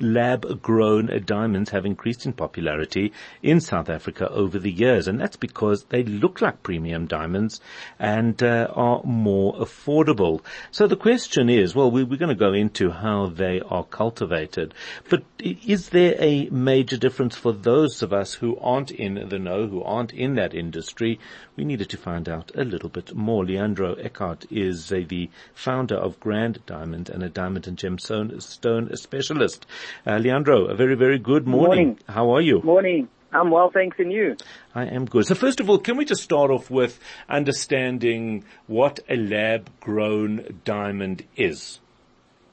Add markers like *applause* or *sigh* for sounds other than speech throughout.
lab grown diamonds have increased in popularity in South Africa over the years. And that's because they look like premium diamonds and uh, are more affordable. So the question is, well, we, we're going to go into how they are cultivated, but is there a major difference for those of us who aren't in the know, who aren't in that industry? We needed to find out a little bit more. Leandro Eckardt is uh, the founder of Grand Diamond and a diamond and gemstone stone specialist. Uh, Leandro, a very, very good morning. morning. How are you? Morning. I'm well, thanks, and you? I am good. So first of all, can we just start off with understanding what a lab-grown diamond is?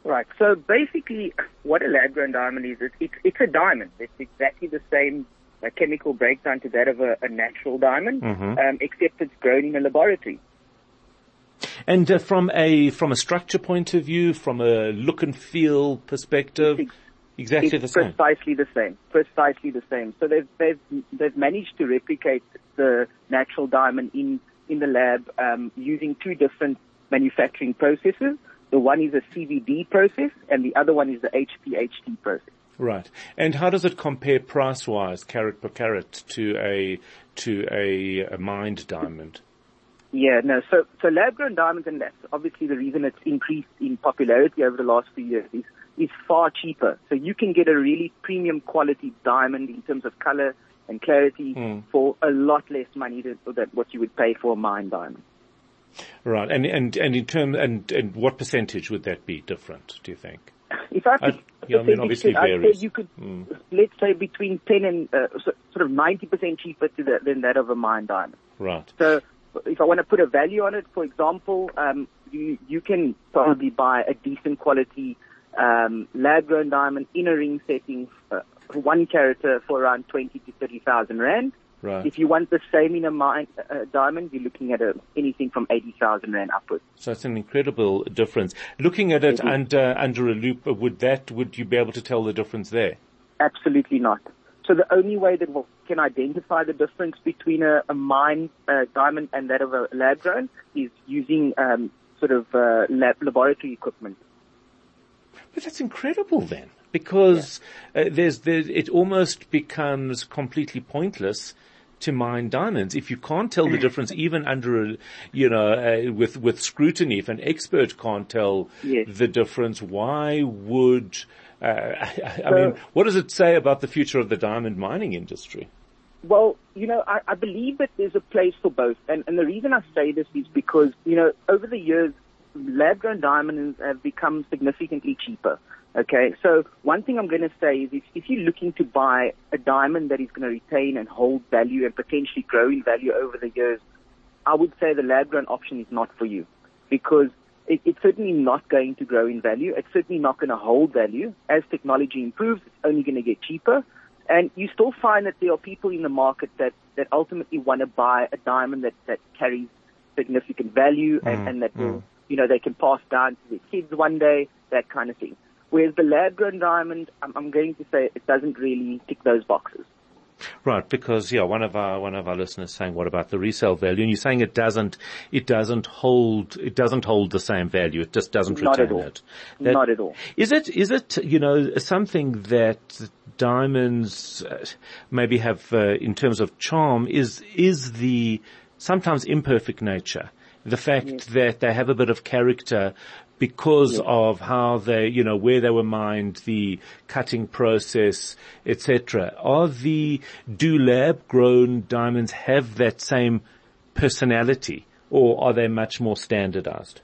Right. So basically, what a lab-grown diamond is, it's, it's a diamond. It's exactly the same uh, chemical breakdown to that of a, a natural diamond, mm-hmm. um, except it's grown in a laboratory. And uh, from a from a structure point of view, from a look and feel perspective, Exactly it's the same. Precisely the same. Precisely the same. So they've they've they've managed to replicate the natural diamond in in the lab um, using two different manufacturing processes. The one is a CVD process, and the other one is the HPHT process. Right. And how does it compare price-wise, carat per carat, to a to a, a mined diamond? Yeah, no. So so lab-grown diamonds, and that's obviously the reason it's increased in popularity over the last few years is is far cheaper. So you can get a really premium quality diamond in terms of color and clarity mm. for a lot less money than, than what you would pay for a mine diamond. Right, and and and in terms and and what percentage would that be different? Do you think? *laughs* If I could, yeah, I mean, obviously varies. you could, mm. let's say between ten and uh, sort of ninety percent cheaper to the, than that of a mine diamond. Right. So, if I want to put a value on it, for example, um, you you can probably buy a decent quality um, lab-grown diamond in a ring setting, uh, one character for around 20 to 30,000 rand. Right. If you want the same in a mine, uh, diamond, you're looking at a, anything from 80,000 rand upwards. So it's an incredible difference. Looking at it under, under a loupe, would that, would you be able to tell the difference there? Absolutely not. So the only way that we can identify the difference between a, a mine uh, diamond and that of a lab grown is using um, sort of uh, lab, laboratory equipment. But that's incredible then, because yeah. uh, there's, there's, it almost becomes completely pointless to mine diamonds if you can't tell the *laughs* difference even under a, you know, uh, with, with scrutiny. If an expert can't tell yes. the difference, why would, uh, *laughs* I, I so, mean, what does it say about the future of the diamond mining industry? Well, you know, I, I believe that there's a place for both. And, and the reason I say this is because, you know, over the years, lab grown diamonds have become significantly cheaper. Okay, so one thing I'm going to say is if, if you're looking to buy a diamond that is going to retain and hold value and potentially grow in value over the years, I would say the lab grown option is not for you because it, it's certainly not going to grow in value. It's certainly not going to hold value. As technology improves, it's only going to get cheaper. And you still find that there are people in the market that, that ultimately want to buy a diamond that, that carries significant value and, mm, and that will mm you know, they can pass down to their kids one day, that kind of thing. Whereas the lab-grown diamond, I'm, I'm going to say it doesn't really tick those boxes. Right, because yeah, one of our one of our listeners saying, "What about the resale value?" And you're saying it doesn't, it doesn't hold, it doesn't hold the same value. It just doesn't Not retain it. That, Not at all. Is it? Is it? You know, something that diamonds uh, maybe have uh, in terms of charm is is the sometimes imperfect nature the fact yes. that they have a bit of character because yes. of how they, you know, where they were mined, the cutting process, etc. Are the do lab grown diamonds have that same personality or are they much more standardized?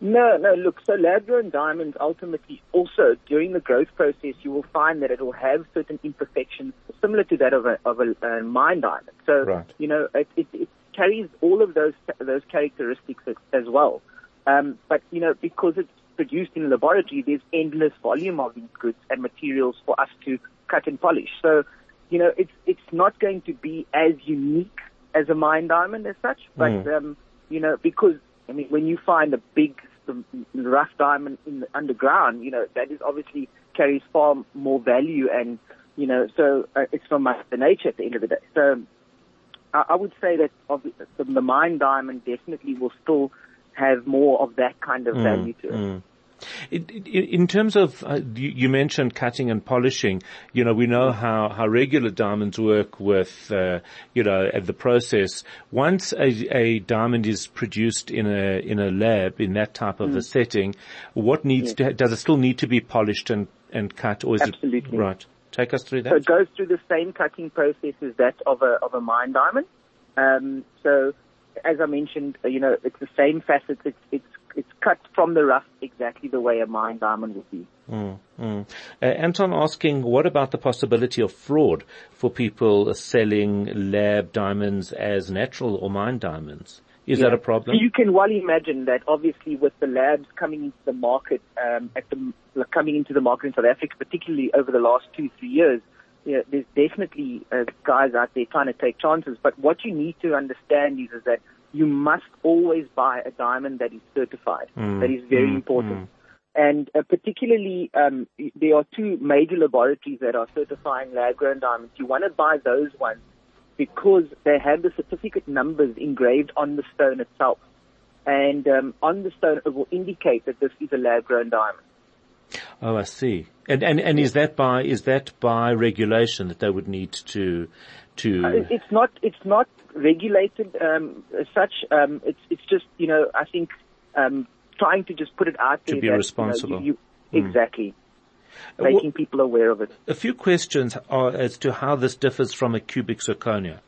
No, no, look, so lab grown diamonds ultimately also during the growth process you will find that it will have certain imperfections similar to that of a, of a, a mine diamond. So, right. you know, it, it, it carries all of those those characteristics as, as well. Um, but you know, because it's produced in a laboratory, there's endless volume of these goods and materials for us to cut and polish. So, you know, it's it's not going to be as unique as a mine diamond as such. But mm. um, you know, because I mean, when you find a big rough diamond in the underground, you know, that is obviously carries far more value and you know, so uh, it's from the nature at the end of the day. So I would say that the mine diamond definitely will still have more of that kind of value to it. Mm. In terms of, uh, you mentioned cutting and polishing, you know, we know how, how regular diamonds work with, uh, you know, the process. Once a, a, diamond is produced in a, in a lab, in that type of mm. a setting, what needs yes. to, does it still need to be polished and, and cut or is Absolutely. it, right? Take us through that. So it goes through the same cutting process as that of a, of a mine diamond. Um, so as I mentioned, you know, it's the same facets. It's, it's it's cut from the rough exactly the way a mine diamond would be. Mm, mm. Uh, Anton asking, what about the possibility of fraud for people selling lab diamonds as natural or mine diamonds? Is yeah. that a problem? You can well imagine that obviously with the labs coming into the market, um, at the, coming into the market in South Africa, particularly over the last two, three years, you know, there's definitely uh, guys out there trying to take chances. But what you need to understand is, is that you must always buy a diamond that is certified. Mm. That is very mm. important. Mm. And uh, particularly, um, there are two major laboratories that are certifying lab-grown diamonds. You want to buy those ones because they have the certificate numbers engraved on the stone itself. And um, on the stone, it will indicate that this is a lab-grown diamond. Oh, I see. And and and is that by is that by regulation that they would need to to? Uh, it's not. It's not regulated um, as such. Um, it's it's just you know I think um, trying to just put it out there to be that, responsible. You know, you, mm. Exactly. Making people aware of it. A few questions are as to how this differs from a cubic zirconia.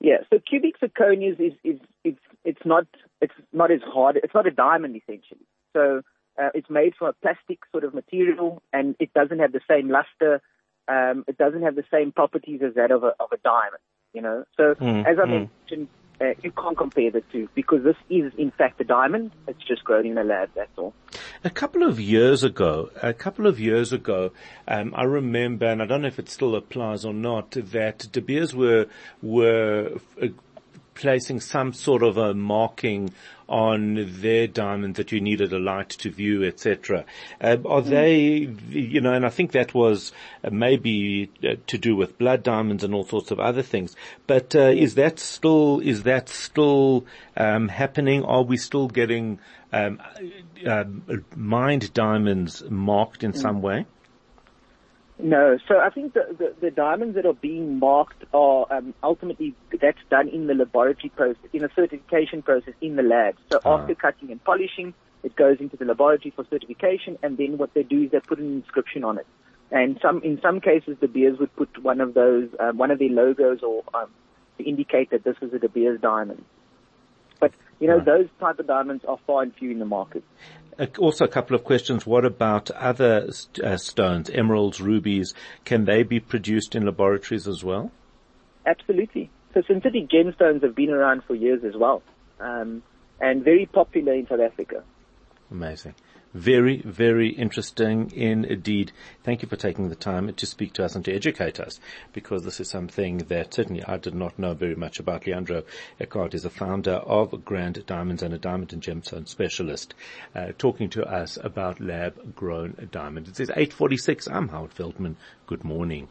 Yeah, so cubic zirconia is, is, is it's not it's not as hard. It's not a diamond essentially. So uh, it's made from a plastic sort of material, and it doesn't have the same luster. Um, it doesn't have the same properties as that of a of a diamond. You know, so mm, as I mm. mentioned, uh, you can't compare the two because this is in fact a diamond. It's just grown in a lab. That's all. A couple of years ago, a couple of years ago, um, I remember, and I don't know if it still applies or not, that De Beers were were uh, placing some sort of a marking on their diamond that you needed a light to view, etc. Uh, are mm. they, you know, and I think that was uh, maybe uh, to do with blood diamonds and all sorts of other things. But uh, is that still is that still um, happening? Are we still getting um, uh, mined diamonds marked in mm. some way? No, so I think the, the, the, diamonds that are being marked are um, ultimately that's done in the laboratory process, in a certification process in the lab. So ah. after cutting and polishing, it goes into the laboratory for certification, and then what they do is they put an inscription on it. And some in some cases, De Beers would put one of those, um, one of their logos, or um, to indicate that this is a De Beers diamond. But you know, right. those type of diamonds are far and few in the market also a couple of questions. What about other uh, stones, emeralds, rubies? Can they be produced in laboratories as well? Absolutely. So synthetic gemstones have been around for years as well, um, and very popular in South Africa. Amazing. Very, very interesting indeed. Thank you for taking the time to speak to us and to educate us because this is something that certainly I did not know very much about. Leandro Eckardt is a founder of Grand Diamonds and a diamond and gemstone specialist, uh, talking to us about lab grown diamonds. It says 846. I'm Howard Feldman. Good morning.